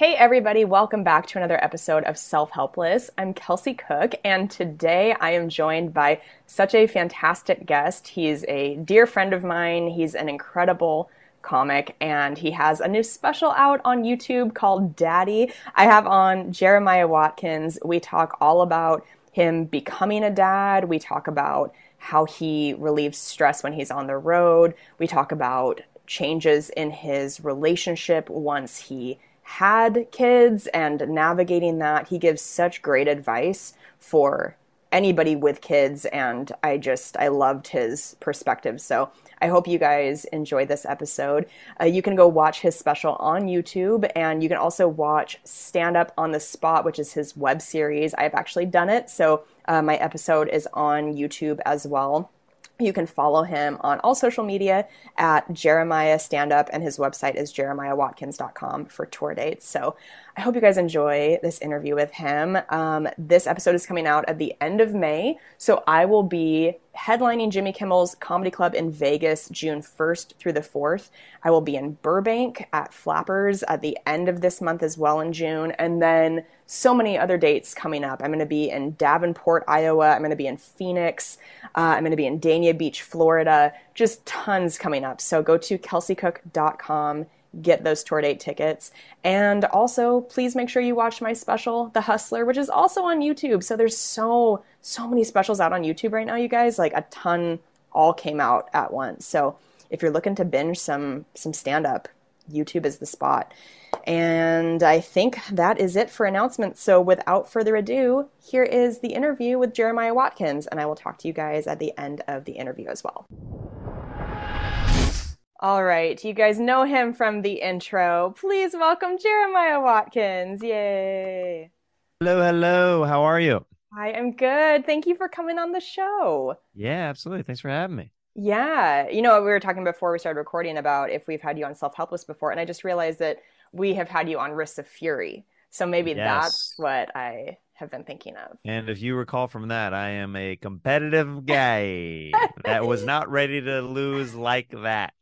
Hey, everybody, welcome back to another episode of Self Helpless. I'm Kelsey Cook, and today I am joined by such a fantastic guest. He's a dear friend of mine, he's an incredible comic, and he has a new special out on YouTube called Daddy. I have on Jeremiah Watkins. We talk all about him becoming a dad, we talk about how he relieves stress when he's on the road, we talk about changes in his relationship once he had kids and navigating that. He gives such great advice for anybody with kids and I just I loved his perspective. So I hope you guys enjoy this episode. Uh, you can go watch his special on YouTube and you can also watch Stand Up on the Spot, which is his web series. I've actually done it, so uh, my episode is on YouTube as well. You can follow him on all social media at Jeremiah Stand Up, and his website is jeremiahwatkins.com for tour dates. So I hope you guys enjoy this interview with him. Um, this episode is coming out at the end of May, so I will be headlining Jimmy Kimmel's Comedy Club in Vegas June 1st through the 4th. I will be in Burbank at Flappers at the end of this month as well in June, and then so many other dates coming up. I'm going to be in Davenport, Iowa. I'm going to be in Phoenix. Uh, I'm going to be in Dania Beach, Florida. Just tons coming up. So go to kelseycook.com, get those tour date tickets. And also, please make sure you watch my special, The Hustler, which is also on YouTube. So there's so, so many specials out on YouTube right now, you guys. Like a ton all came out at once. So if you're looking to binge some some stand up, YouTube is the spot. And I think that is it for announcements. So without further ado, here is the interview with Jeremiah Watkins, and I will talk to you guys at the end of the interview as well. All right, you guys know him from the intro. Please welcome Jeremiah Watkins. Yay. Hello, hello. How are you? I am good. Thank you for coming on the show. Yeah, absolutely. Thanks for having me. Yeah. You know, we were talking before we started recording about if we've had you on Self Helpless before, and I just realized that we have had you on Risks of Fury. So maybe that's what I have been thinking of. And if you recall from that, I am a competitive guy that was not ready to lose like that.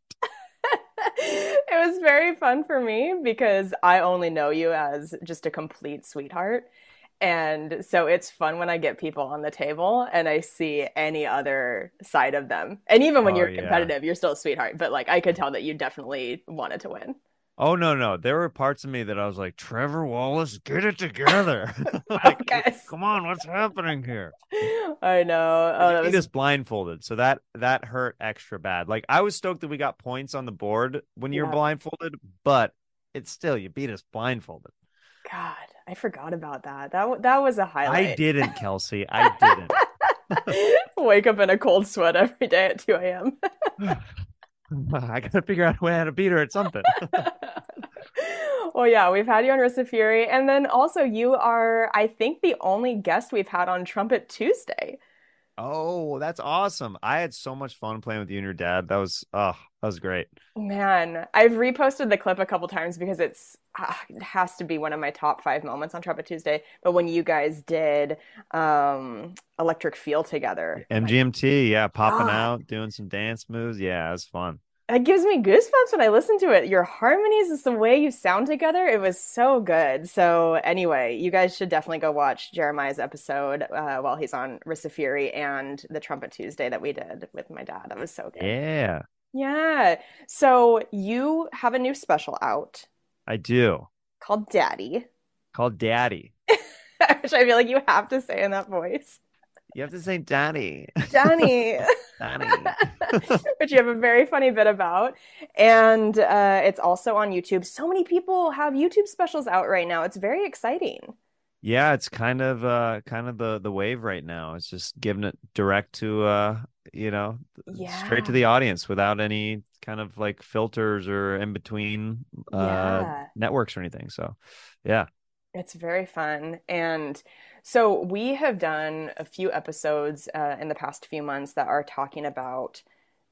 It was very fun for me because I only know you as just a complete sweetheart. And so it's fun when I get people on the table and I see any other side of them. And even when Oh, you're yeah. competitive, you're still a sweetheart. But like I could tell that you definitely wanted to win. Oh no, no. There were parts of me that I was like, Trevor Wallace, get it together. like, Focus. come on, what's happening here? I know. Oh, that he was just blindfolded, so that that hurt extra bad. Like I was stoked that we got points on the board when you Yeah. were blindfolded, but it's still you beat us blindfolded. God, I forgot about that. That that was a highlight. I didn't, Kelsey. I didn't. Wake up in a cold sweat every day at 2 a.m. I gotta figure out a way how to beat her at something. well, yeah, we've had you on Rissa Fury. And then also, you are, I think, the only guest we've had on Trumpet Tuesday. Oh, that's awesome. I had so much fun playing with you and your dad. That was oh, that was great. Man, I've reposted the clip a couple times because it's ah, it has to be one of my top five moments on Trumpet Tuesday. But when you guys did um, Electric Feel together, MGMT, yeah, popping God. out, doing some dance moves. Yeah, it was fun. It gives me goosebumps when I listen to it. Your harmonies, is the way you sound together. It was so good. So anyway, you guys should definitely go watch Jeremiah's episode uh, while he's on Rissa Fury and the Trumpet Tuesday that we did with my dad. That was so good. Yeah, Yeah. So you have a new special out I do. called Daddy, Called Daddy. which I feel like you have to say in that voice. You have to say Daddy. Daddy. Daddy. which you have a very funny bit about. And uh, it's also on YouTube. So many people have YouTube specials out right now. It's very exciting. Yeah, it's kind of uh kind of the the wave right now. It's just giving it direct to uh you know straight to the audience without any kind of like filters or in between uh Yeah. networks or anything. So yeah. It's very fun. And so we have done a few episodes uh, in the past few months that are talking about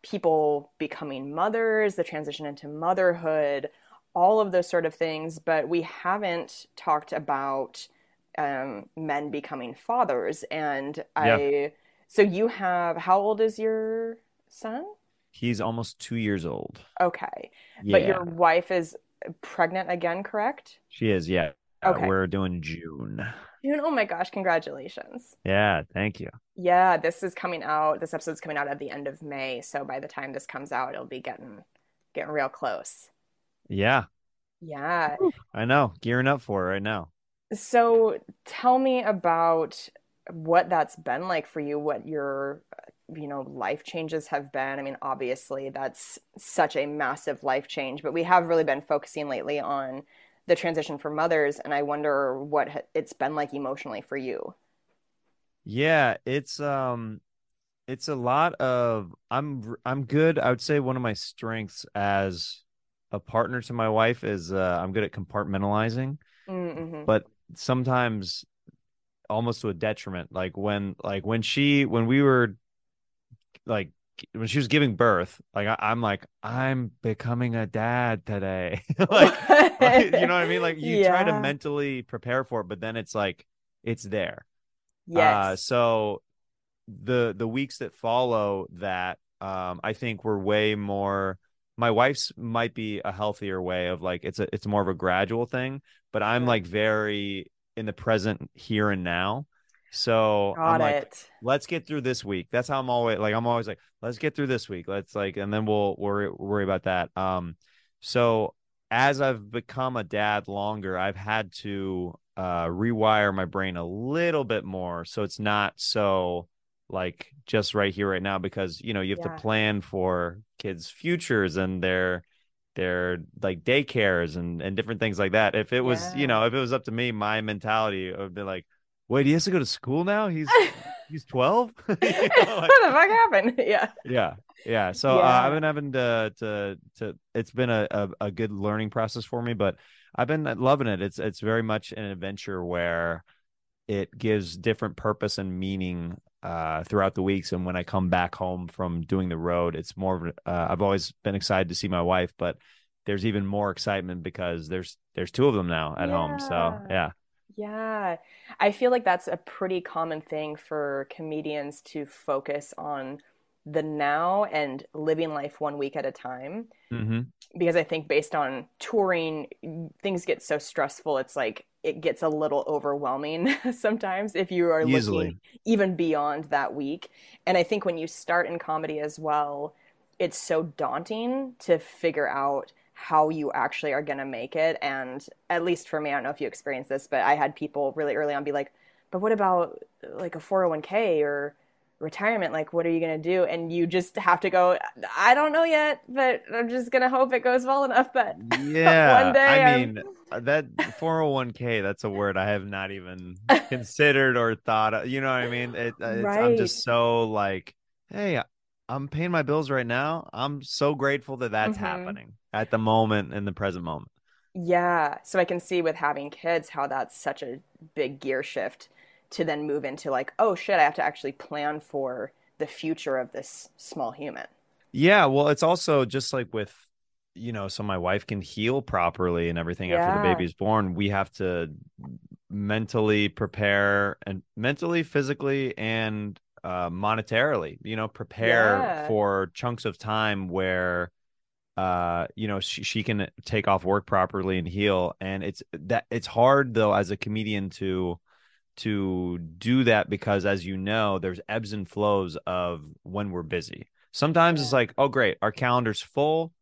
people becoming mothers, the transition into motherhood, all of those sort of things. But we haven't talked about um, men becoming fathers. And I, so you have, how old is your son? He's almost 2 years old. Okay. Yeah. But your wife is pregnant again, correct? She is, yeah. Uh, Okay. we're doing June. June, oh my gosh, congratulations. Yeah, thank you. Yeah, this is coming out. This episode's coming out at the end of May, so by the time this comes out, it'll be getting getting real close. Yeah, Yeah. I know. Gearing up for it right now. So tell me about what that's been like for you, what your you know life changes have been. I mean, obviously that's such a massive life change, but we have really been focusing lately on the transition for mothers, and I wonder what it's been like emotionally for you. Yeah, it's um it's a lot of I'm i'm good. I would say one of my strengths as a partner to my wife is uh I'm good at compartmentalizing, Mm-hmm. but sometimes almost to a detriment. Like when like when she when we were like when she was giving birth, like I, I'm like I'm becoming a dad today. like you know what I mean? Like you try to mentally prepare for it, but then it's like it's there. Uh, so the the weeks that follow that, um, I think were way more. My wife's might be a healthier way of like it's a it's more of a gradual thing, but I'm Yeah. like very in the present here and now. So I'm Got like, it. let's get through this week. That's how I'm always like I'm always like, let's get through this week. Let's like and then we'll worry worry about that. Um so as I've become a dad longer, I've had to uh rewire my brain a little bit more so it's not so like just right here right now because you know you have Yeah. to plan for kids futures and their their like daycares and and different things like that if it was Yeah. you know if it was up to me my mentality would be like wait he has to go to school now he's he's 12 You know, like- what the fuck happened? Yeah. yeah yeah. So uh, i've been having to to to it's been a, a a good learning process for me but i've been loving it. It's it's very much an adventure where it gives different purpose and meaning uh throughout the weeks. And when i come back home from doing the road it's more of uh, i've always been excited to see my wife but there's even more excitement because there's there's two of them now at home. So Yeah. Yeah. I feel like that's a pretty common thing for comedians to focus on the now and living life one week at a time. hmm Because I think based on touring, things get so stressful. It's like it gets a little overwhelming sometimes if you are Easily. looking even beyond that week. And I think when you start in comedy as well, it's so daunting to figure out how you actually are going to make it. And at least for me, I don't know if you experienced this, but I had people really early on be like, but what about like a 401k or retirement like what are you going to do and you just have to go i don't know yet but i'm just going to hope it goes well enough But Yeah, one day I I'm- mean uh, that 401k. That's a word I have not even considered or thought. Of, you know what I mean? It, uh, it's, I'm just so like, hey, I'm paying my bills right now. I'm so grateful that that's Mhm. happening at the moment in the present moment. Yeah, so I can see with having kids how that's such a big gear shift to then move into like, oh shit, I have to actually plan for the future of this small human. Yeah, well, it's also just like with, you know, so my wife can heal properly and everything after the baby's born. We have to mentally prepare and mentally, physically, and uh, monetarily, you know, prepare Yeah. for chunks of time where, uh, you know, she, she can take off work properly and heal. And it's that it's hard though as a comedian to to do that because as you know there's ebbs and flows of when we're busy. Sometimes it's like oh great our calendar's full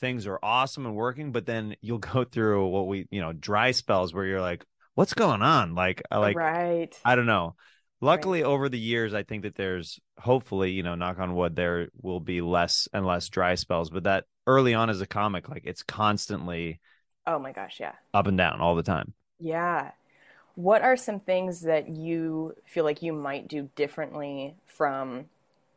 things are awesome and working but then you'll go through what we you know dry spells where you're like what's going on? Like I like right. i don't know. Luckily over the years i think that there's hopefully you know knock on wood there will be less and less dry spells but that early on as a comic like it's constantly Oh my gosh, yeah. up and down all the time Yeah. What are some things that you feel like you might do differently from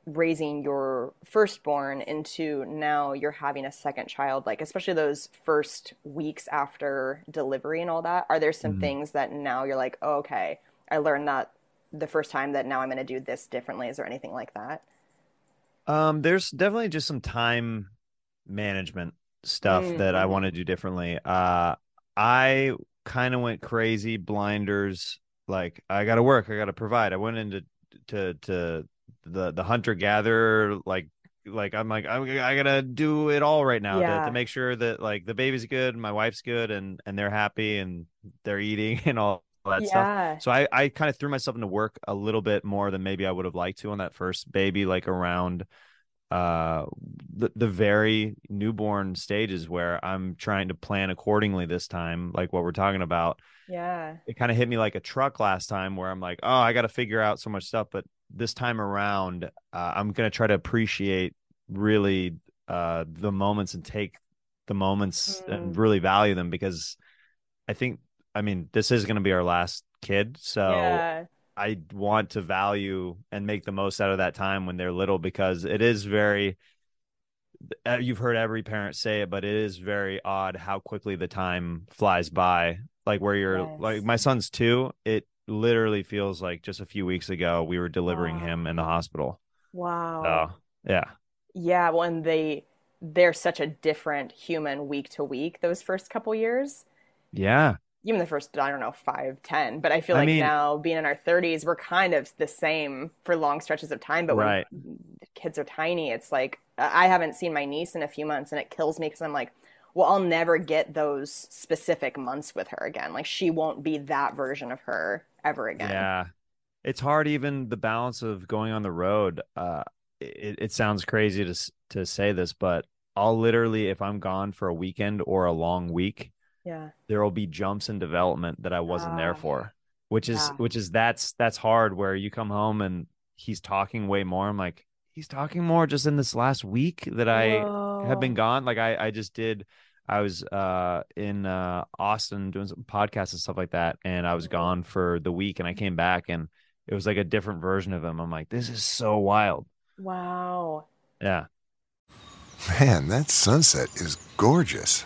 raising your firstborn into now you're having a second child? Like, especially those first weeks after delivery and all that. Are there some Mhm. things that now you're like, oh, okay, I learned that the first time that now I'm going to do this differently? Is there anything like that? Um, there's definitely just some time management stuff Mm, that I want to do differently. Uh, I kind of went crazy, blinders. Like I got to work, I got to provide. I went into to to the the hunter gatherer like like I'm like I'm, I gotta do it all right now to, Yeah. to make sure that like the baby's good, my wife's good, and and they're happy and they're eating and all that stuff. So I, I kind of threw myself into work a little bit more than maybe I would have liked to on that first baby, like around uh the, the very newborn stages where I'm trying to plan accordingly this time, like what we're talking about. Yeah. It kind of hit me like a truck last time where I'm like, oh, I got to figure out so much stuff. But this time around, uh, I'm to try to appreciate really uh the moments and take the moments and Mm. really value them because I think I mean this is to be our last kid, so yeah. I want to value and make the most out of that time when they're little because it is very uh, you've heard every parent say it but it is very odd how quickly the time flies by like where you're Yes. like my son's 2 it literally feels like just a few weeks ago we were delivering Wow. him in the hospital Wow. so yeah Yeah, well, and they they're such a different human week to week those first couple years. yeah Even the first, I don't know, five, ten. But I feel I like mean- now being in our thirties, we're kind of the same for long stretches of time. But when Right. kids are tiny, it's like I haven't seen my niece in a few months, and it kills me because I'm like, well, I'll never get those specific months with her again. Like she won't be that version of her ever again. Yeah. It's hard even the balance of going on the road. Uh it, it sounds crazy to to say this, but I'll literally if I'm gone for a weekend or a long week, Yeah. there will be jumps in development that I wasn't there Ah, for. Which is yeah. which is that's that's hard where you come home and he's talking way more. I'm like, he's talking more just in this last week that I have been gone. Like I, I just did. I was uh in uh Austin doing some podcasts and stuff like that, and I was Mhm. gone for the week, and I came back, and it was like a different version of him. I'm like, this is so wild. Wow. Yeah, Man, that sunset is gorgeous.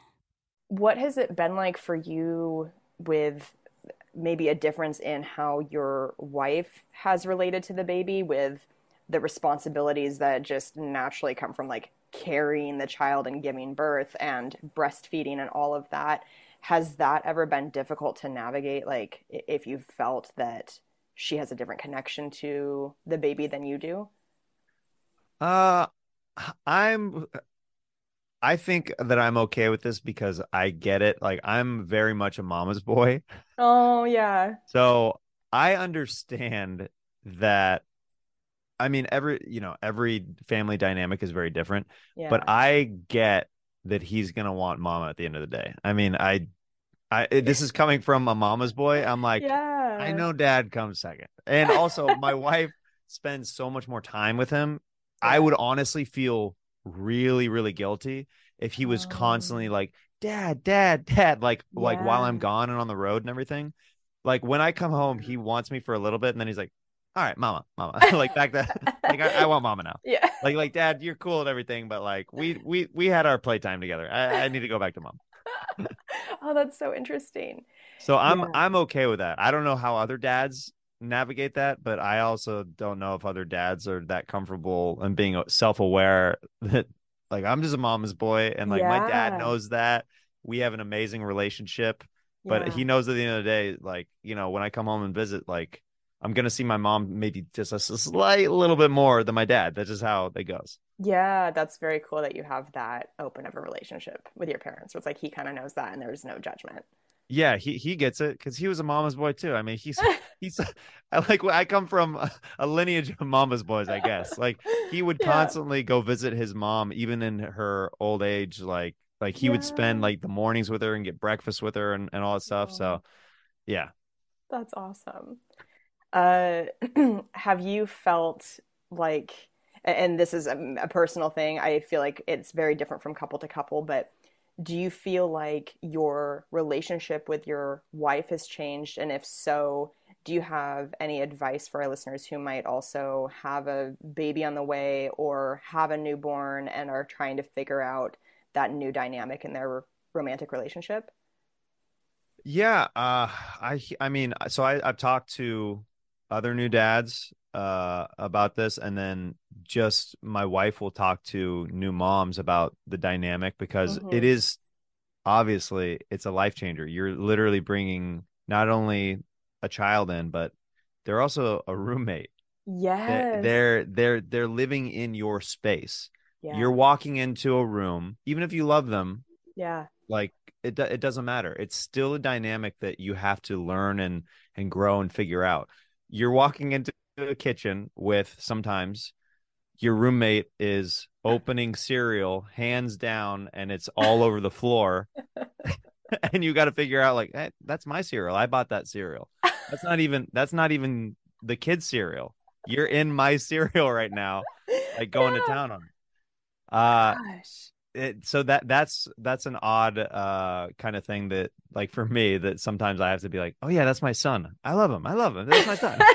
What has it been like for you with maybe a difference in how your wife has related to the baby with the responsibilities that just naturally come from like carrying the child and giving birth and breastfeeding and all of that? Has that ever been difficult to navigate? Like, if you felt that she has a different connection to the baby than you do? Uh, I'm. I think that I'm okay with this because I get it. Like I'm very much a mama's boy. Oh, yeah. So I understand that. I mean, every you know, every family dynamic is very different, Yeah. but I get that he's gonna want mama at the end of the day. I mean, I, I eh, this is coming from a mama's boy. I'm like, yeah. I know dad comes second, and also my wife spends so much more time with him. I would honestly feel really, really guilty if he was constantly Oh. like, "Dad, Dad, Dad," like like while I'm gone and on the road and everything. Like when I come home, he mm. wants me for a little bit, and then he's like, "All right, mama, mama," like back that, like I, I want mama now. Yeah. Like like Dad, you're cool and everything, but like we we we had our playtime together. I, I need to go back to mom. oh, that's so interesting. So I'm Yeah. I'm okay with that. I don't know how other dads navigate that, but I also don't know if other dads are that comfortable and being self-aware that like I'm just a mama's boy and like my dad knows that. We have an amazing relationship, but Yeah. he knows at the end of the day like, you know, when I come home and visit like I'm to see my mom maybe just a slight little bit more than my dad. That's just how it goes. Yeah, that's very cool that you have that open of a relationship with your parents. Where it's like he kind of knows that and there's no judgment. Yeah, he he gets it because he was a mama's boy too. I mean, he's he's I like I come from a, a lineage of mama's boys, I guess. Like he would Yeah. constantly go visit his mom, even in her old age. Like like he would spend like the mornings with her and get breakfast with her and, and all that stuff. So yeah, That's awesome. Uh, have you felt like, and this is a, a personal thing, I feel like it's very different from couple to couple, but do you feel like your relationship with your wife has changed? And if so, do you have any advice for our listeners who might also have a baby on the way or have a newborn and are trying to figure out that new dynamic in their romantic relationship? yeah. Uh, I I mean, so I I've talked to other new dads uh about this, and then just my wife will talk to new moms about the dynamic because Mhm. it is obviously it's a life changer. You're literally bringing not only a child in, but they're also a roommate. Yeah, They're they're they're living in your space. yeah. You're walking into a room, even if you love them, yeah. like it it doesn't matter. It's still a dynamic that you have to learn and and grow and figure out. You're walking into a kitchen with sometimes your roommate is opening cereal hands down and it's all over the floor. And you got to figure out like hey, that's my cereal. I bought that cereal. That's not even that's not even the kids cereal. You're in my cereal right now like going to town on it. Uh Gosh. It, so that that's that's an odd uh kind of thing that like for me that sometimes i have to be like oh yeah that's my son i love him i love him that's my son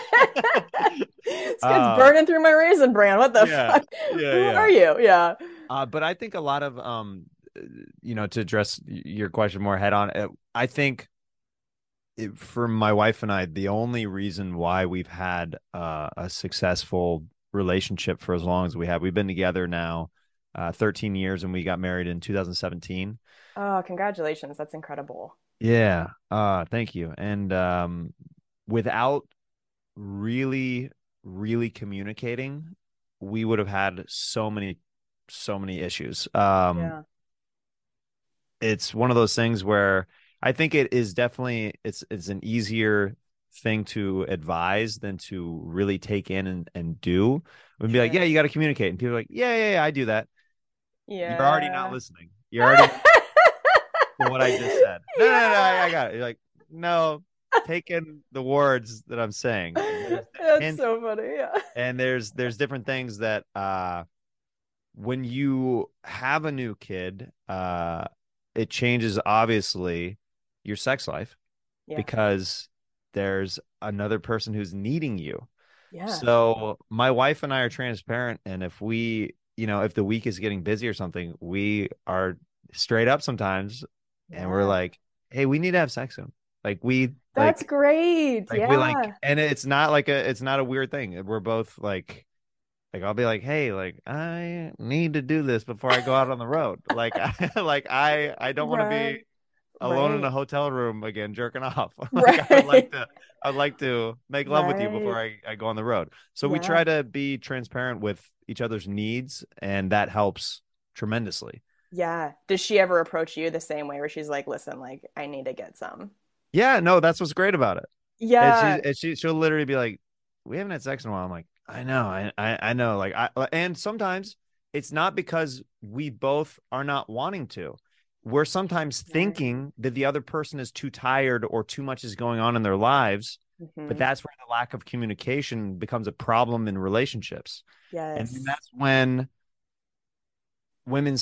it's Uh, burning through my Raisin Bran. What the yeah, fuck? yeah, Who yeah. are you? Yeah. Uh, but I think a lot of um, uh, you know, to address your question more head on, uh, I think it, for my wife and I, the only reason why we've had uh, a successful relationship for as long as we have, we've been together now uh, 13 years, and we got married in 2017. Oh, congratulations. That's incredible. Yeah. Uh thank you. And um without really really communicating, we would have had so many so many issues. Um yeah. it's one of those things where I think it is definitely it's it's an easier thing to advise than to really take in and, and do. We'd be like, yeah, you got to communicate. And people are like, yeah, yeah, yeah, I do that. Yeah. You're already not listening. You're already what I just said. No, no, no, I, I got it. You're like, no, take in the words that I'm saying. That's and- so funny. Yeah. and there's there's different things that uh when you have a new kid, uh it changes obviously your sex life Yeah. because there's another person who's needing you. yeah. So my wife and I are transparent, and if we you know, if the week is getting busy or something, we are straight up sometimes and we're like, hey, we need to have sex soon. Like we That's like, great. like yeah. we like and it's not like a it's not a weird thing. We're both like like I'll be like, hey, like I need to do this before I go out on the road. Like I like I I don't want to be alone in a hotel room again jerking off. like I would like to I'd like to make love with you before I, I go on the road. So we try to be transparent with each other's needs and that helps tremendously. Yeah. Does she ever approach you the same way where she's like, listen, like, I need to get some? Yeah, no, that's what's great about it. Yeah. And she, and she she'll literally be like, "We haven't had sex in a while." I'm like, "I know, I I, I know." Like, I and sometimes it's not because we both are not wanting to. We're sometimes thinking that the other person is too tired or too much is going on in their lives, Mhm. but that's where the lack of communication becomes a problem in relationships. yes. And that's when women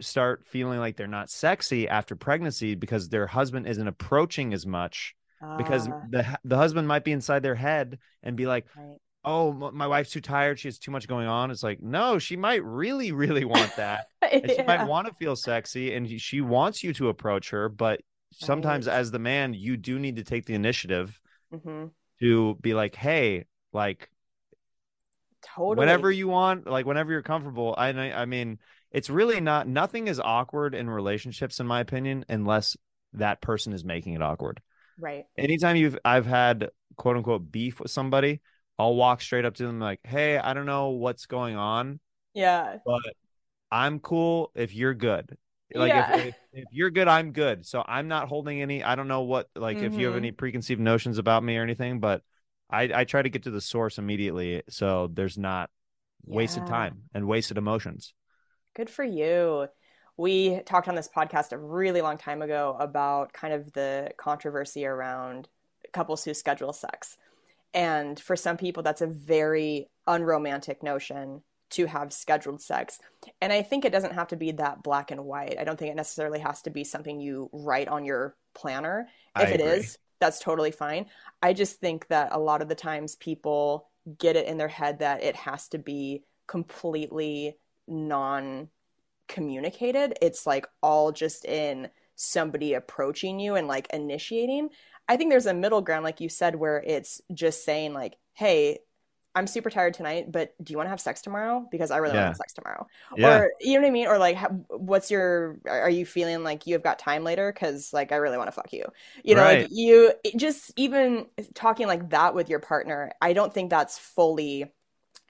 start feeling like they're not sexy after pregnancy because their husband isn't approaching as much because Ah, the the husband might be inside their head and be like, right. "Oh, my wife's too tired. She has too much going on." It's like, no, she might really, really want that, and she Yeah. might want to feel sexy, and she wants you to approach her. But sometimes, Right. as the man, you do need to take the initiative Mhm. to be like, "Hey, like Totally. whenever you want, like whenever you're comfortable." I I mean, it's really not. Nothing is awkward in relationships, in my opinion, unless that person is making it awkward Right. anytime you've I've had quote unquote beef with somebody, I'll walk straight up to them like, "Hey, I don't know what's going on, Yeah. but I'm cool if you're good. Like Yeah. if, if if you're good, I'm good. So I'm not holding any. I don't know what like if you have Mhm. any preconceived notions about me or anything, but I I try to get to the source immediately, so there's not wasted time and wasted emotions. Good for you. We talked on this podcast a really long time ago about kind of the controversy around couples who schedule sex. And for some people, that's a very unromantic notion to have scheduled sex. And I think it doesn't have to be that black and white. I don't think it necessarily has to be something you write on your planner. If it is, that's totally fine. I just think that a lot of the times people get it in their head that it has to be completely non communicated. It's like all just in somebody approaching you and like initiating. I think there's a middle ground, like you said, where it's just saying, like, hey, I'm super tired tonight, but do you want to have sex tomorrow? Because I really want to have sex tomorrow. Yeah. Or, you know what I mean? Or like, what's your, are you feeling like you have got time later? Because like, I really want to fuck you. You know, like you just even talking like that with your partner, I don't think that's fully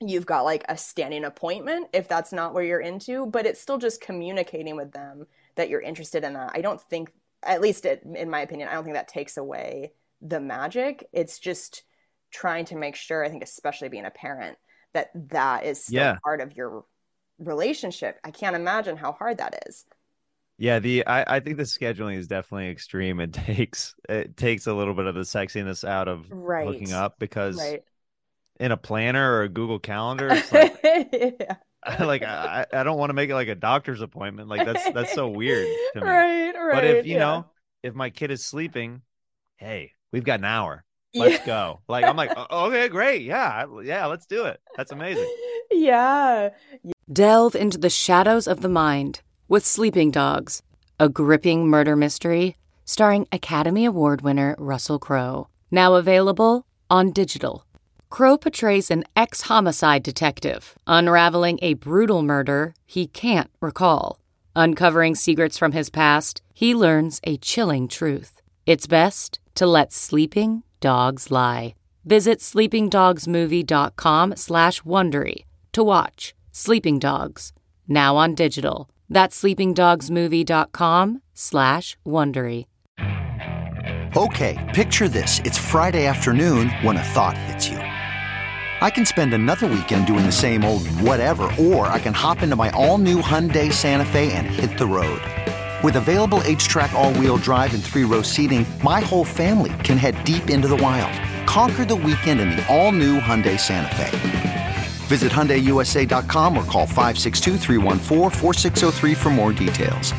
you've got like a standing appointment if that's not where you're into, but it's still just communicating with them that you're interested in that. I don't think, at least it, in my opinion, I don't think that takes away the magic. It's just trying to make sure, I think, especially being a parent, that that is still Yeah. part of your relationship. I can't imagine how hard that is. Yeah, the I, I think the scheduling is definitely extreme. It takes it takes a little bit of the sexiness out of Right. hooking up because Right. in a planner or a Google Calendar, it's like, yeah. like I, I don't want to make it like a doctor's appointment. Like that's that's so weird to me. Right, right. but if you yeah. know, if my kid is sleeping, hey, we've got an hour. Let's Yeah. go. Like I'm like, "O- okay, great, yeah, yeah, let's do it. That's amazing. Yeah. Delve into the shadows of the mind with Sleeping Dogs, a gripping murder mystery starring Academy Award winner Russell Crowe. Now available on digital. Crowe portrays an ex homicide detective unraveling a brutal murder he can't recall. Uncovering secrets from his past, he learns a chilling truth. It's best to let sleeping dogs lie. Visit sleepingdogsmovie.com slash Wondery to watch Sleeping Dogs, now on digital. That's sleepingdogsmovie.com slash Wondery. Okay, picture this. It's Friday afternoon when a thought hits you. I can spend another weekend doing the same old whatever, or I can hop into my all new Hyundai Santa Fe and hit the road. With available HTRAC, all wheel drive, and three row seating, my whole family can head deep into the wild. Conquer the weekend in the all new Hyundai Santa Fe. Visit HyundaiUSA.com or call 562-314-4603 for more details.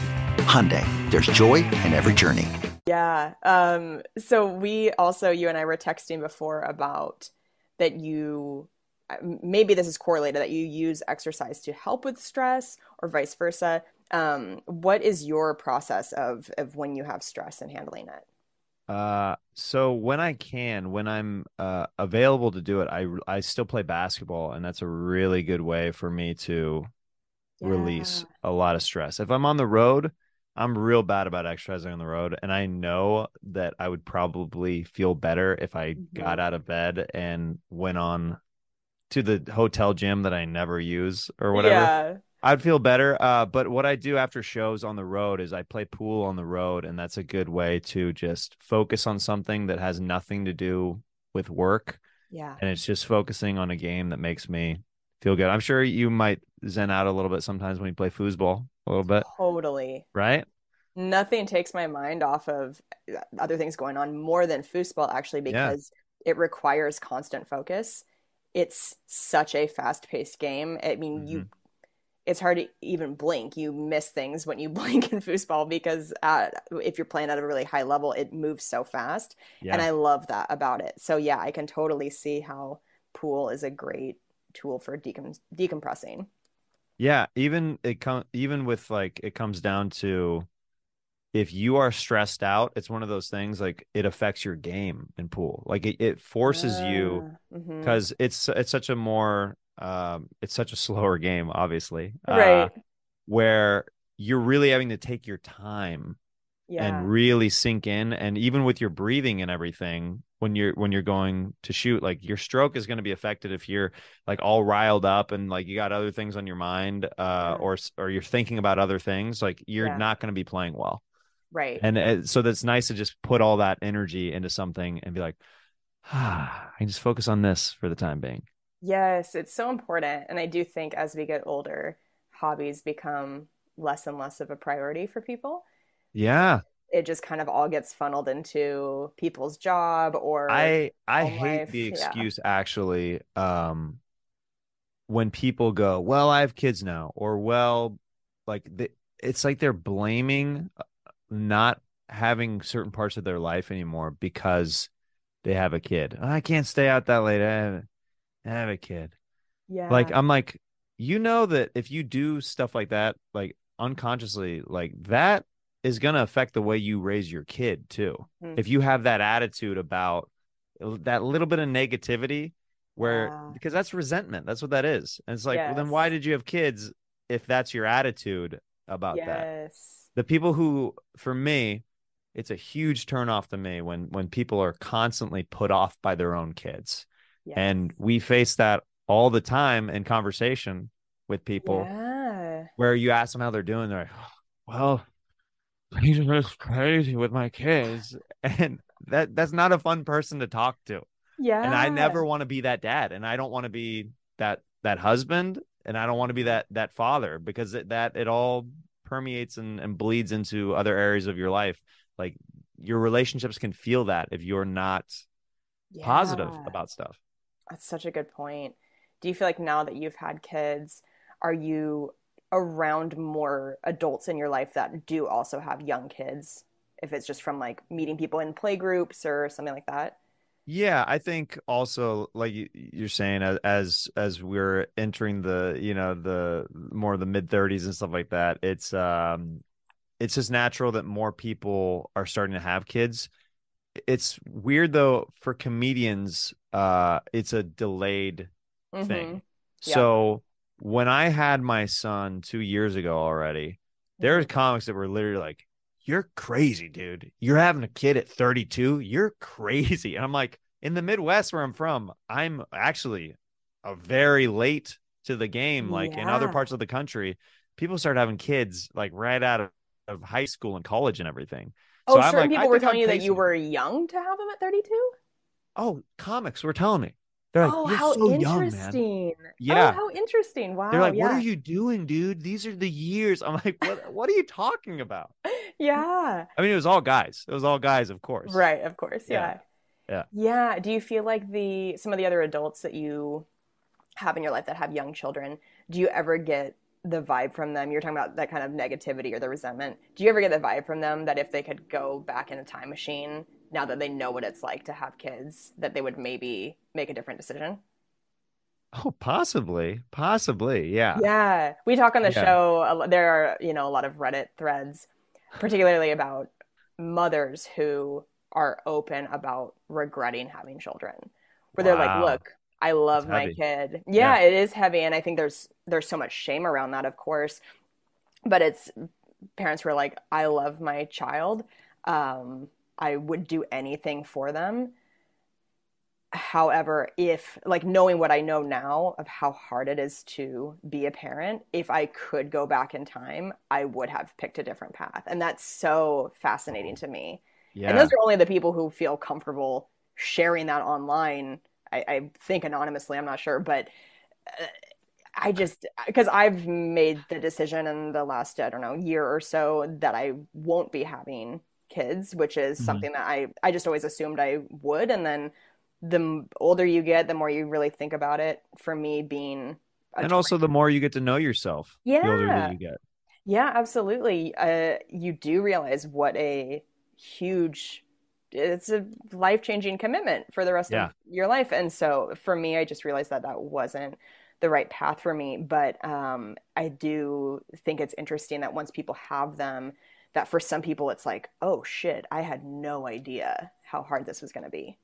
Hyundai, there's joy in every journey. Yeah. Um, so we also, you and I were texting before about that you uh, maybe this is correlated that you use exercise to help with stress or vice versa. Um, what is your process of of when you have stress and handling it? Uh, so when I can, when I'm uh available to do it, I I still play basketball, and that's a really good way for me to release a lot of stress. If I'm on the road, I'm real bad about exercising on the road, and I know that I would probably feel better if I got out of bed and went on to the hotel gym that I never use or whatever. Yeah. I'd feel better. Uh, but what I do after shows on the road is I play pool on the road, and that's a good way to just focus on something that has nothing to do with work. Yeah. And it's just focusing on a game that makes me feel good. I'm sure you might zen out a little bit sometimes when you play foosball a little bit, Totally. right? Nothing takes my mind off of uh, other things going on more than foosball, actually, Yeah. because it requires constant focus. It's such a fast paced game. I mean, Mm-hmm. you it's hard to even blink. You miss things when you blink in foosball because uh, if you're playing at a really high level, it moves so fast. Yeah. And I love that about it. So, yeah, I can totally see how pool is a great tool for decom- decompressing. Yeah, even it come even with like it comes down to if you are stressed out, it's one of those things like it affects your game in pool. Like it, it forces you Ah, mhm. because it's it's such a more um it's such a slower game, obviously. uh, Right. where you're really having to take your time Yeah. and really sink in and even with your breathing and everything when you're when you're going to shoot like your stroke is going to be affected if you're like all riled up and like you got other things on your mind uh or or you're thinking about other things like you're Yeah. not going to be playing well right. and it, so that's nice to just put all that energy into something and be like ah i can just focus on this for the time being Yes, it's so important. And I do think as we get older, hobbies become less and less of a priority for people. yeah It just kind of all gets funneled into people's job or I I hate life, the yeah. excuse actually um when people go, "Well, I have kids now," or "Well, like the, it's like they're blaming uh, not having certain parts of their life anymore because they have a kid. I can't stay out that late. I have, a kid. yeah. Like I'm like, you know that if you do stuff like that, like unconsciously, like that is gonna affect the way you raise your kid too. Mhm. If you have that attitude about that little bit of negativity, where Yeah. because that's resentment, that's what that is. And it's like, well, then why did you have kids if that's your attitude about that? yes. The people who, for me, it's a huge turnoff to me when when people are constantly put off by their own kids and we face that all the time in conversation with people Yeah. where you ask them how they're doing they're like oh, well things are just crazy with my kids. And that that's not a fun person to talk to. Yeah. and i never want to be that dad and i don't want to be that that husband and i don't want to be that that father because it, that it all permeates and, and bleeds into other areas of your life. Like your relationships can feel that if you're not positive about stuff That's such a good point. Do you feel like now that you've had kids, are you around more adults in your life that do also have young kids? If it's just from like meeting people in play groups or something like that? Yeah, I think also like you- you're saying as as as we're entering the you know the more the mid 30s and stuff like that, it's um it's just natural that more people are starting to have kids. It's weird though for comedians, uh it's a delayed thing. Mhm. Yeah. So when I had my son 2 years ago already, there there's comics that were literally like you're crazy, dude. You're having a kid at 32. You're crazy. And I'm like, in the Midwest where I'm from, I'm actually a very late to the game. Like in other parts of the country, people start having kids like right out of, of high school and college and everything. Oh, I'm certain like, people were think I'm telling you that you were young to have them at 32? Oh, comics were telling me. They're like, oh, how so young, man. interesting. Oh, yeah. Oh, how interesting. Wow. They're like, yeah. what are you doing, dude? These are the years. I'm like, what? What are you talking about? Yeah. I mean, it was all guys. It was all guys, of course. Right, of course. Yeah. Yeah. Yeah. Yeah. Do you feel like the some of the other adults that you have in your life that have young children, do you ever get the vibe from them? You're talking about that kind of negativity or the resentment. Do you ever get the vibe from them that if they could go back in a time machine, now that they know what it's like to have kids, that they would maybe make a different decision? Oh, possibly, possibly, yeah. Yeah, we talk on the Yeah. show. There are, you know, a lot of Reddit threads, particularly about mothers who are open about regretting having children, where they're like, "Look, I love my kid." Yeah, Yeah. it is heavy, and I think there's there's so much shame around that, of course. But it's parents who are like, "I love my child. Um, I would do anything for them." However, if like knowing what I know now of how hard it is to be a parent, if I could go back in time, I would have picked a different path. And that's so fascinating to me. Yeah. And those are only the people who feel comfortable sharing that online. I, I think anonymously, I'm not sure, but uh, I just because I've made the decision in the last I don't know year or so that I won't be having kids, which is Mhm. something that I I just always assumed I would, and then the older you get, the more you really think about it. For me, being a and also the more you get to know yourself, yeah, the older that you get. yeah, absolutely. Uh, you do realize what a huge, it's a life changing commitment for the rest Yeah. of your life. And so for me, I just realized that that wasn't the right path for me. But um, I do think it's interesting that once people have them, that for some people it's like, oh shit, I had no idea how hard this was going to be.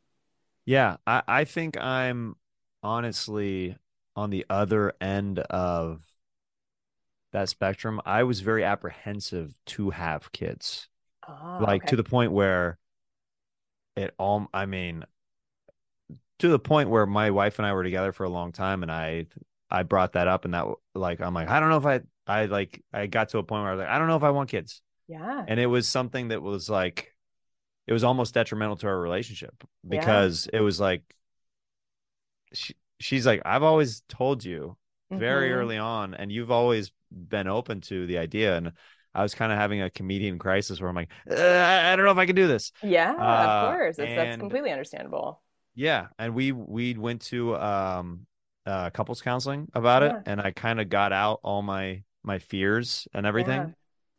Yeah, I, I think I'm honestly on the other end of that spectrum. I was very apprehensive to have kids, Oh, like okay. to the point where it all, I mean, to the point where my wife and I were together for a long time and I, I brought that up and that like, I'm like, I don't know if I, I like, I got to a point where I was like, I don't know if I want kids. yeah. And it was something that was like, it was almost detrimental to our relationship Yeah. because it was like, she, she's like, I've always told you very Mhm. early on, and you've always been open to the idea. And I was kind of having a comedian crisis where I'm like, "Uh, I don't know if I can do this. Yeah, Uh, of course. That's, that's completely understandable. Yeah, and we we went to um uh couples counseling about Yeah. it, and I kind of got out all my my fears and everything,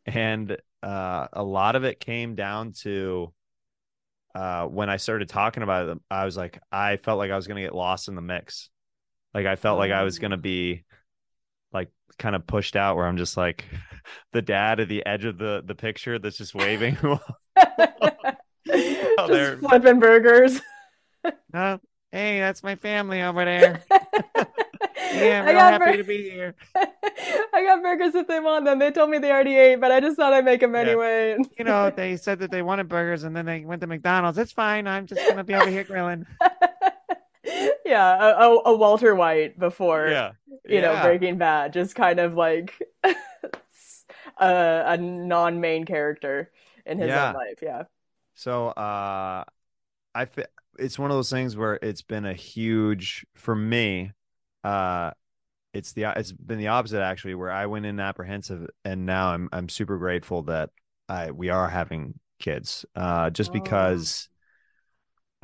and uh a lot of it came down to uh when I started talking about it, I was like, I felt like I was gonna get lost in the mix, like I felt like I was gonna Oh. be like kind of pushed out, where I'm just like the dad at the edge of the the picture that's just waving. Just they're- flipping burgers. no, hey, that's my family over there. Yeah, I real got happy bur- to be here. I got burgers if they want them. They told me they already ate, but I just thought I'd make them Yeah. anyway. You know, they said that they wanted burgers and then they went to McDonald's. It's fine. I'm just gonna be over here grilling. yeah, a, a, a Walter White before Yeah. you know Yeah. Breaking Bad, just kind of like a, a non-main character in his Yeah. own life. Yeah. So uh I fe- it's one of those things where it's been a huge for me, uh it's the it's been the opposite actually, where I went in apprehensive and now I'm I'm super grateful that I we are having kids. Uh just Oh. because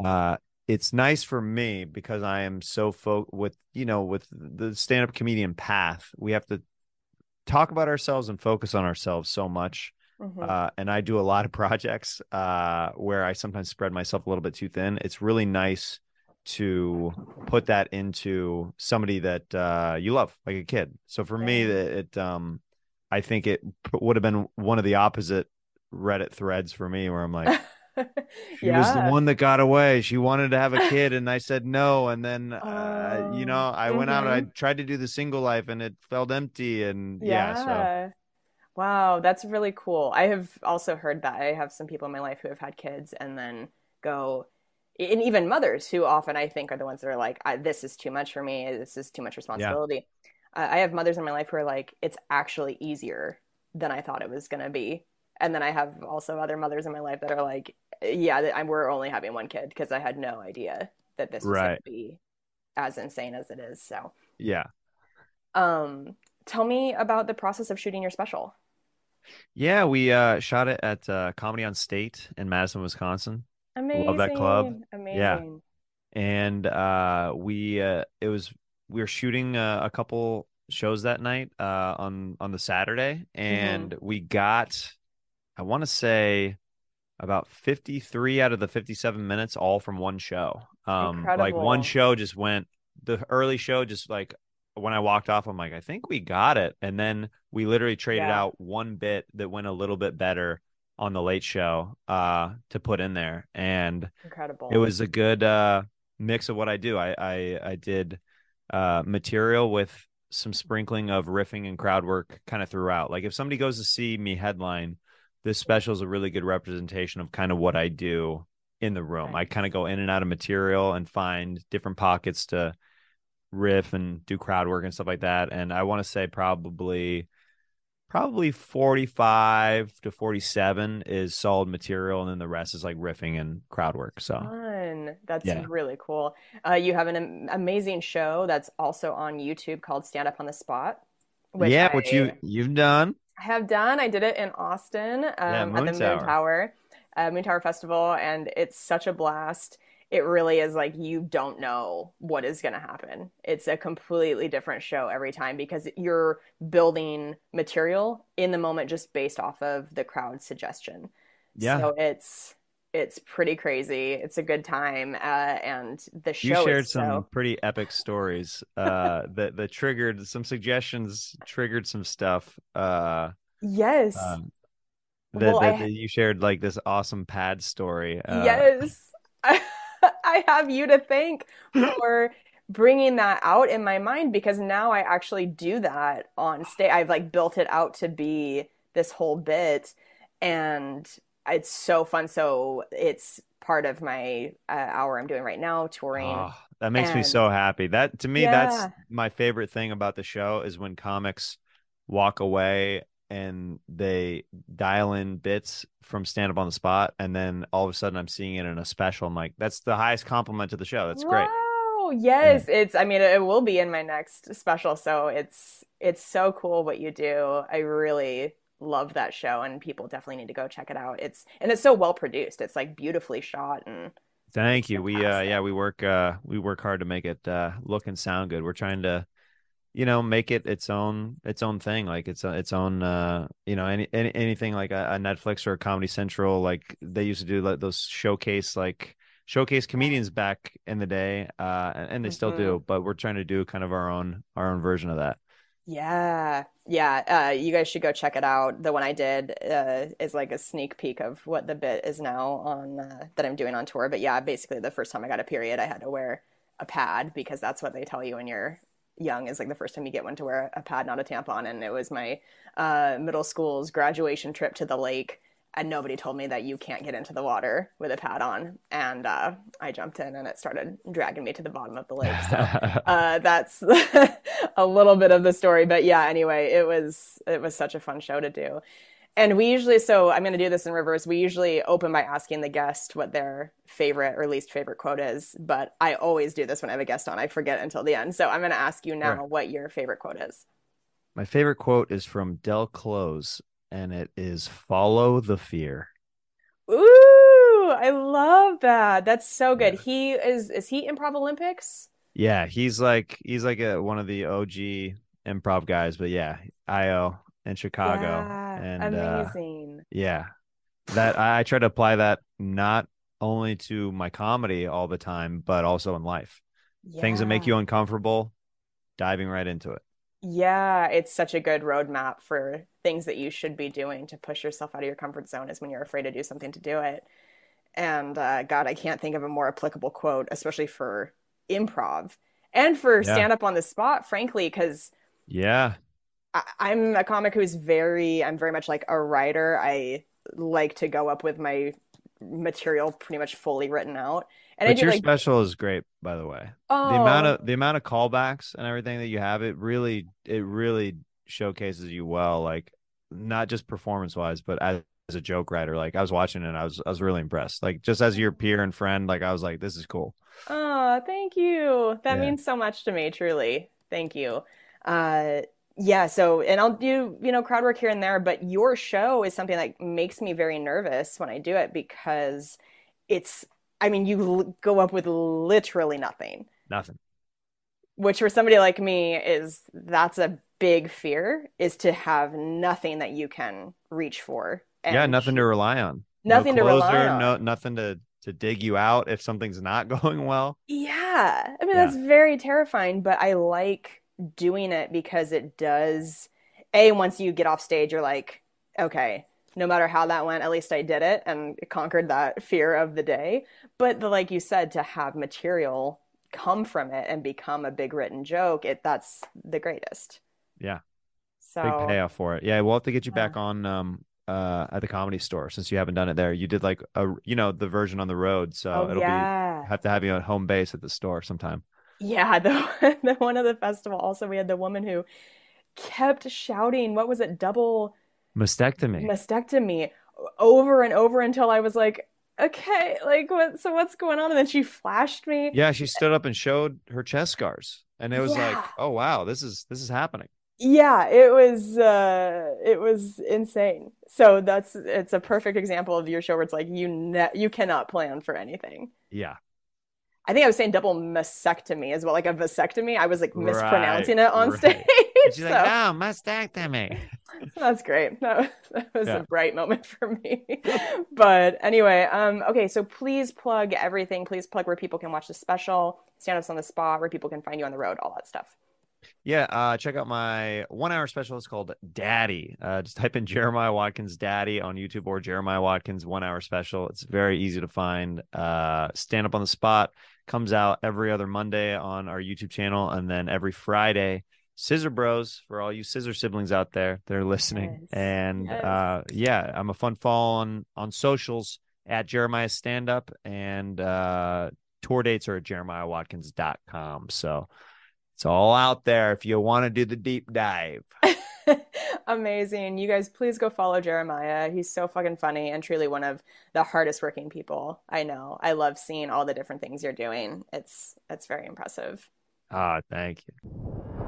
uh it's nice for me because I am so fo with you know with the stand-up comedian path, we have to talk about ourselves and focus on ourselves so much Mhm. uh, and I do a lot of projects uh, where I sometimes spread myself a little bit too thin. It's really nice to put that into somebody that uh, you love, like a kid. So for me, Yeah. it, it um, I think it would have been one of the opposite Reddit threads for me, where I'm like, she was the one that got away. She wanted to have a kid, and I said no. And then, uh, you Oh, know, I went out and I mhm. tried to do the single life, and it felt empty. And yeah, so Wow, that's really cool. I have also heard that. I have some people in my life who have had kids and then go, and even mothers who often I think are the ones that are like, I, this is too much for me. This is too much responsibility. Uh, I have mothers in my life who are like, it's actually easier than I thought it was going to be. And then I have also other mothers in my life that are like, yeah, that I'm, we're only having one kid because I had no idea that this was going to be as insane as it is. So, yeah. um, tell me about the process of shooting your special. Yeah, we uh shot it at uh Comedy on State in Madison, Wisconsin. Amazing. Love that club. Amazing. Yeah. And uh we uh it was we were shooting uh, a couple shows that night uh on on the Saturday and we got I want to say about 53 out of the 57 minutes all from one show. Um like one show just went the early show just like when I walked off, I'm like, I think we got it. And then we literally traded Yeah. out one bit that went a little bit better on the late show uh to put in there. And Incredible. it was a good uh mix of what I do. I I, I did uh material with some sprinkling of riffing and crowd work kind of throughout. Like if somebody goes to see me headline, this special is a really good representation of kind of what I do in the room. I kind of go in and out of material and find different pockets to riff and do crowd work and stuff like that. And I want to say probably probably 45 to 47 is solid material and then the rest is like riffing and crowd work. So Fun. That's Yeah. really cool. Uh, you have an am- amazing show that's also on YouTube called Stand Up on the Spot. Which yeah, I, what you you've done. I have done. I did it in Austin um, at Moon the Moontower. Tower, uh, Moontower Festival, and it's such a blast. It really is like you don't know what is going to happen. It's a completely different show every time because you're building material in the moment just based off of the crowd suggestion. Yeah. So it's it's pretty crazy. It's a good time, uh, and the show. You shared some so pretty epic stories uh that that triggered some suggestions, triggered some stuff. Uh yes, um, that, Well, that, I- that you shared like this awesome pad story. Uh, yes. I have you to thank for bringing that out in my mind because now I actually do that on stage. I've like built it out to be this whole bit, and it's so fun. So it's part of my uh, hour I'm doing right now, touring. Oh, that makes me so happy. That to me, Yeah. that's my favorite thing about the show is when comics walk away and they dial in bits from stand up on the spot, and then all of a sudden I'm seeing it in a special. I'm like, that's the highest compliment to the show. That's great. Wow, yes, it's I mean it will be in my next special, so it's it's so cool what you do. I really love that show and people definitely need to go check it out. It's and it's so well produced. It's like beautifully shot and Thank you. We uh yeah, we work uh we work hard to make it uh look and sound good. We're trying to you know make it its own its own thing like it's uh, its own uh you know any, any anything like a, a Netflix or a Comedy Central like they used to do like those showcase like showcase comedians back in the day uh and, and they still do but we're trying to do kind of our own our own version of that. Yeah. Yeah, uh you guys should go check it out. The one I did uh is like a sneak peek of what the bit is now on uh, that I'm doing on tour. But yeah, basically the first time I got a period, I had to wear a pad because that's what they tell you when you're young is like the first time you get one to wear a pad, not a tampon. And it was my uh, middle school's graduation trip to the lake. And nobody told me that you can't get into the water with a pad on. And uh, I jumped in and it started dragging me to the bottom of the lake. So uh, that's a little bit of the story. But yeah, anyway, it was it was such a fun show to do. And we usually, so I'm going to do this in reverse. We usually open by asking the guest what their favorite or least favorite quote is. But I always do this when I have a guest on. I forget until the end. So I'm going to ask you now what your favorite quote is. My favorite quote is from Del Close and it is follow the fear. Ooh, I love that. That's so good. He is, is he Improv Olympics? Yeah, he's like he's like a one of the OG improv guys, but yeah, IO in Chicago. Yeah, and uh, yeah. That I, I try to apply that not only to my comedy all the time, but also in life. Things that make you uncomfortable, diving right into it. Yeah, it's such a good roadmap for things that you should be doing to push yourself out of your comfort zone is when you're afraid to do something to do it. And uh, God, I can't think of a more applicable quote, especially for improv and for Yeah. stand up on the spot, frankly, because Yeah. I- I'm a comic who's very, I'm very much like a writer. I like to go up with my material pretty much fully written out. And but do your like, special is great, by the way. Oh. The amount Oh. of the amount of callbacks and everything that you have, it really it really showcases you well, like not just performance wise, but as, as a joke writer. Like I was watching it, and I was I was really impressed. Like just as your peer and friend, like I was like, this is cool. Oh, thank you. That Yeah. means so much to me, truly. Thank you. Uh, yeah, so and I'll do, you know, crowd work here and there, but your show is something that makes me very nervous when I do it because it's, I mean, you l- go up with literally nothing, Nothing. which for somebody like me is that's a big fear is to have nothing that you can reach for. yeah, nothing to rely on. Nothing to rely on. No, nothing to to dig you out if something's not going well. Yeah, Yeah. I mean, Yeah. that's very terrifying, but I like doing it because it does. A, once you get off stage, you're like, okay, no matter how that went, at least I did it and conquered that fear of the day. But the, like you said, to have material come from it and become a big written joke, it that's the greatest. Yeah. So Big payoff for it. Yeah, we'll have to get you back on um uh at the comedy store since you haven't done it there. You did like a you know the version on the road, so Oh, it'll yeah. be have to have you at home base at the store sometime. Yeah, the, the one of the festival also we had the woman who kept shouting, what was it, double Mastectomy. mastectomy over and over until I was like, okay, like what so what's going on? And then she flashed me. yeah, she stood up and showed her chest scars, and it was like, oh wow, this is this is happening. Yeah, it was uh it was insane. So that's it's a perfect example of your show where it's like you ne you cannot plan for anything. Yeah, I think I was saying double mastectomy as well, like a vasectomy. I was like Right, mispronouncing it on right. stage. And she's like, so- no, mastectomy. That's great. That was, that was Yeah. a bright moment for me. but anyway, um, okay, so please plug everything. Please plug where people can watch the special, stand ups on the spot, where people can find you on the road, all that stuff. Yeah, uh, check out my one hour special. It's called Daddy. Uh, just type in Jeremiah Watkins Daddy on YouTube or Jeremiah Watkins one hour special. It's very easy to find. Uh, stand up on the spot comes out every other Monday on our YouTube channel, and then every Friday. Scissor Bros for all you scissor siblings out there, they're listening. Yes, And yes. uh, yeah, I'm a fun follow on on socials at Jeremiah Stand Up, and uh, tour dates are at jeremiahwatkins.com. So it's all out there if you want to do the deep dive. Amazing. You guys, please go follow Jeremiah. He's so fucking funny and truly one of the hardest working people I know. I love seeing all the different things you're doing. It's it's very impressive. Ah, thank you.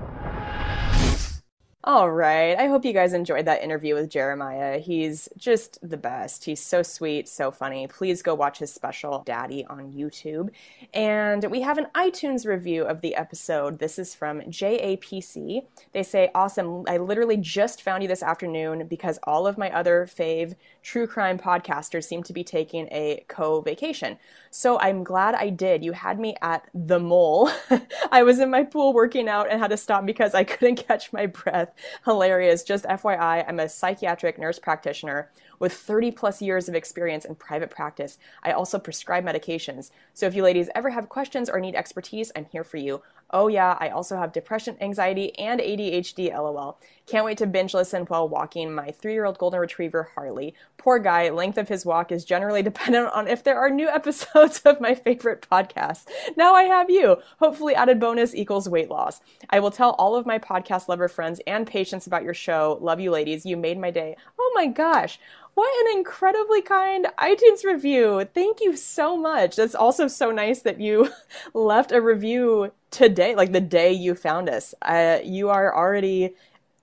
All right. I hope you guys enjoyed that interview with Jeremiah. He's just the best. He's so sweet, so funny. Please go watch his special Daddy on YouTube. And we have an iTunes review of the episode. This is from JAPC. They say, Awesome. I literally just found you this afternoon because all of my other fave true crime podcasters seem to be taking a co vacation. So I'm glad I did. You had me at the mole. I was in my pool working out and had to stop because I couldn't catch my breath. Hilarious. Just FYI, I'm a psychiatric nurse practitioner with 30 plus years of experience in private practice. I also prescribe medications. So if you ladies ever have questions or need expertise, I'm here for you. Oh, yeah, I also have depression, anxiety, and ADHD, lol. Can't wait to binge listen while walking my three year old golden retriever, Harley. Poor guy, length of his walk is generally dependent on if there are new episodes of my favorite podcast. Now I have you. Hopefully, added bonus equals weight loss. I will tell all of my podcast lover friends and patients about your show. Love you, ladies. You made my day. Oh my gosh. What an incredibly kind iTunes review. Thank you so much. That's also so nice that you left a review today, like the day you found us. Uh, you are already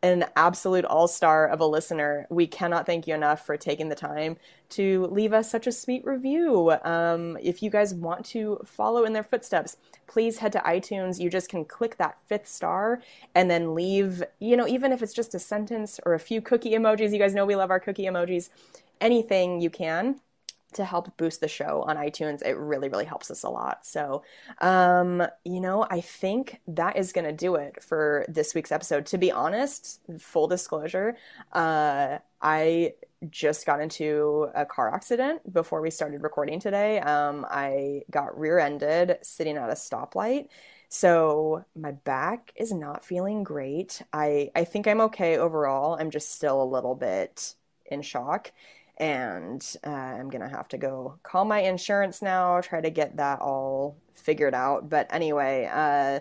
an absolute all star of a listener. We cannot thank you enough for taking the time to leave us such a sweet review. Um, if you guys want to follow in their footsteps, please head to iTunes. You just can click that fifth star and then leave, you know, even if it's just a sentence or a few cookie emojis. You guys know we love our cookie emojis. Anything you can to help boost the show on iTunes. It really, really helps us a lot. So, um, you know, I think that is going to do it for this week's episode. To be honest, full disclosure, uh, I just got into a car accident before we started recording today. Um, I got rear ended sitting at a stoplight. So my back is not feeling great. I, I think I'm okay overall. I'm just still a little bit in shock and uh, I'm gonna have to go call my insurance now, try to get that all figured out. But anyway, uh,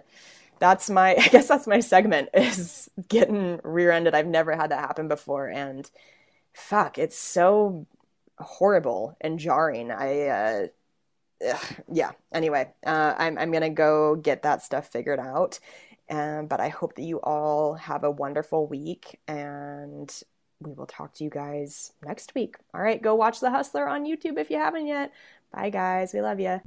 that's my I guess that's my segment is getting rear-ended. I've never had that happen before, and fuck, it's so horrible and jarring. I uh, ugh, yeah. Anyway, uh, I'm I'm gonna go get that stuff figured out. Um, but I hope that you all have a wonderful week and we will talk to you guys next week. All right, go watch The Hustler on YouTube if you haven't yet. Bye, guys. We love you.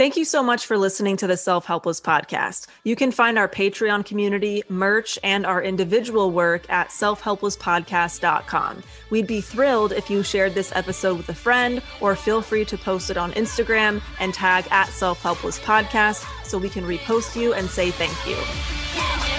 Thank you so much for listening to the Self Helpless podcast. You can find our Patreon community, merch, and our individual work at selfhelplesspodcast.com. We'd be thrilled if you shared this episode with a friend or feel free to post it on Instagram and tag at Self Helpless Podcast so we can repost you and say thank you.